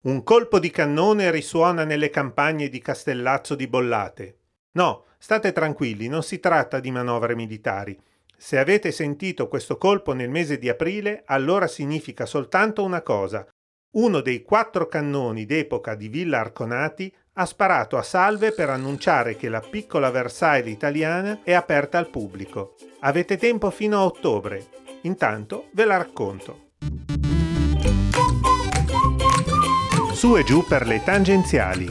Un colpo di cannone risuona nelle campagne di Castellazzo di Bollate. No, state tranquilli, non si tratta di manovre militari. Se avete sentito questo colpo nel mese di aprile, allora significa soltanto una cosa. Uno dei quattro cannoni d'epoca di Villa Arconati ha sparato a salve per annunciare che la piccola Versailles italiana è aperta al pubblico. Avete tempo fino a ottobre. Intanto ve la racconto. Su e giù per le tangenziali.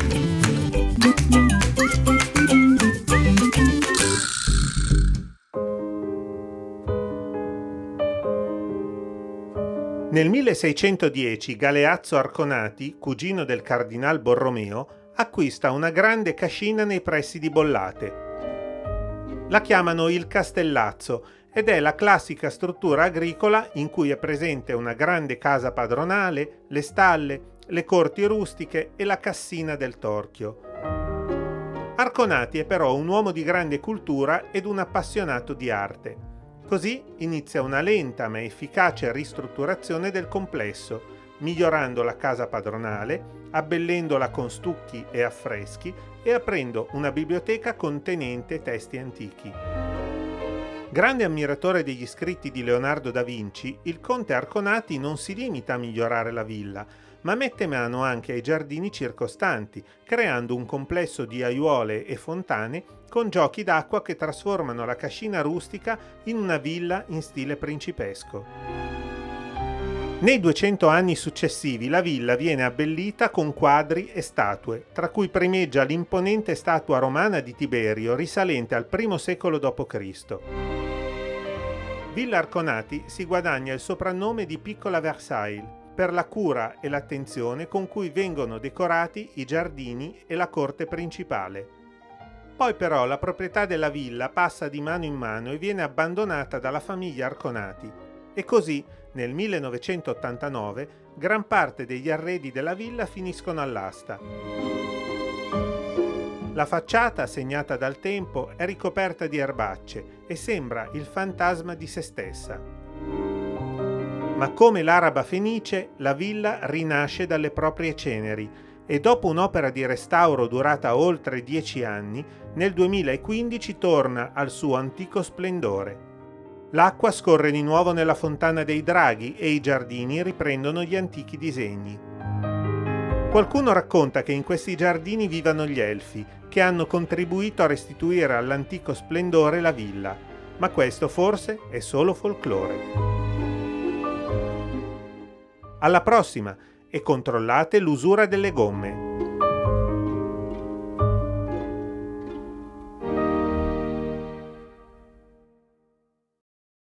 Nel 1610 Galeazzo Arconati, cugino del cardinal Borromeo, acquista una grande cascina nei pressi di Bollate. La chiamano il Castellazzo ed è la classica struttura agricola in cui è presente una grande casa padronale, le stalle, le corti rustiche e la cassina del torchio. Arconati è però un uomo di grande cultura ed un appassionato di arte. Così inizia una lenta ma efficace ristrutturazione del complesso, migliorando la casa padronale, abbellendola con stucchi e affreschi e aprendo una biblioteca contenente testi antichi. Grande ammiratore degli scritti di Leonardo da Vinci, il conte Arconati non si limita a migliorare la villa, ma mette mano anche ai giardini circostanti, creando un complesso di aiuole e fontane con giochi d'acqua che trasformano la cascina rustica in una villa in stile principesco. Nei 200 anni successivi la villa viene abbellita con quadri e statue, tra cui primeggia l'imponente statua romana di Tiberio risalente al I secolo d.C. Villa Arconati si guadagna il soprannome di Piccola Versailles per la cura e l'attenzione con cui vengono decorati i giardini e la corte principale. Poi però la proprietà della villa passa di mano in mano e viene abbandonata dalla famiglia Arconati e così nel 1989 gran parte degli arredi della villa finiscono all'asta. La facciata, segnata dal tempo, è ricoperta di erbacce e sembra il fantasma di se stessa. Ma come l'araba fenice, la villa rinasce dalle proprie ceneri e dopo un'opera di restauro durata oltre dieci anni, nel 2015 torna al suo antico splendore. L'acqua scorre di nuovo nella fontana dei draghi e i giardini riprendono gli antichi disegni. Qualcuno racconta che in questi giardini vivano gli elfi, che hanno contribuito a restituire all'antico splendore la villa, ma questo forse è solo folklore. Alla prossima e controllate l'usura delle gomme.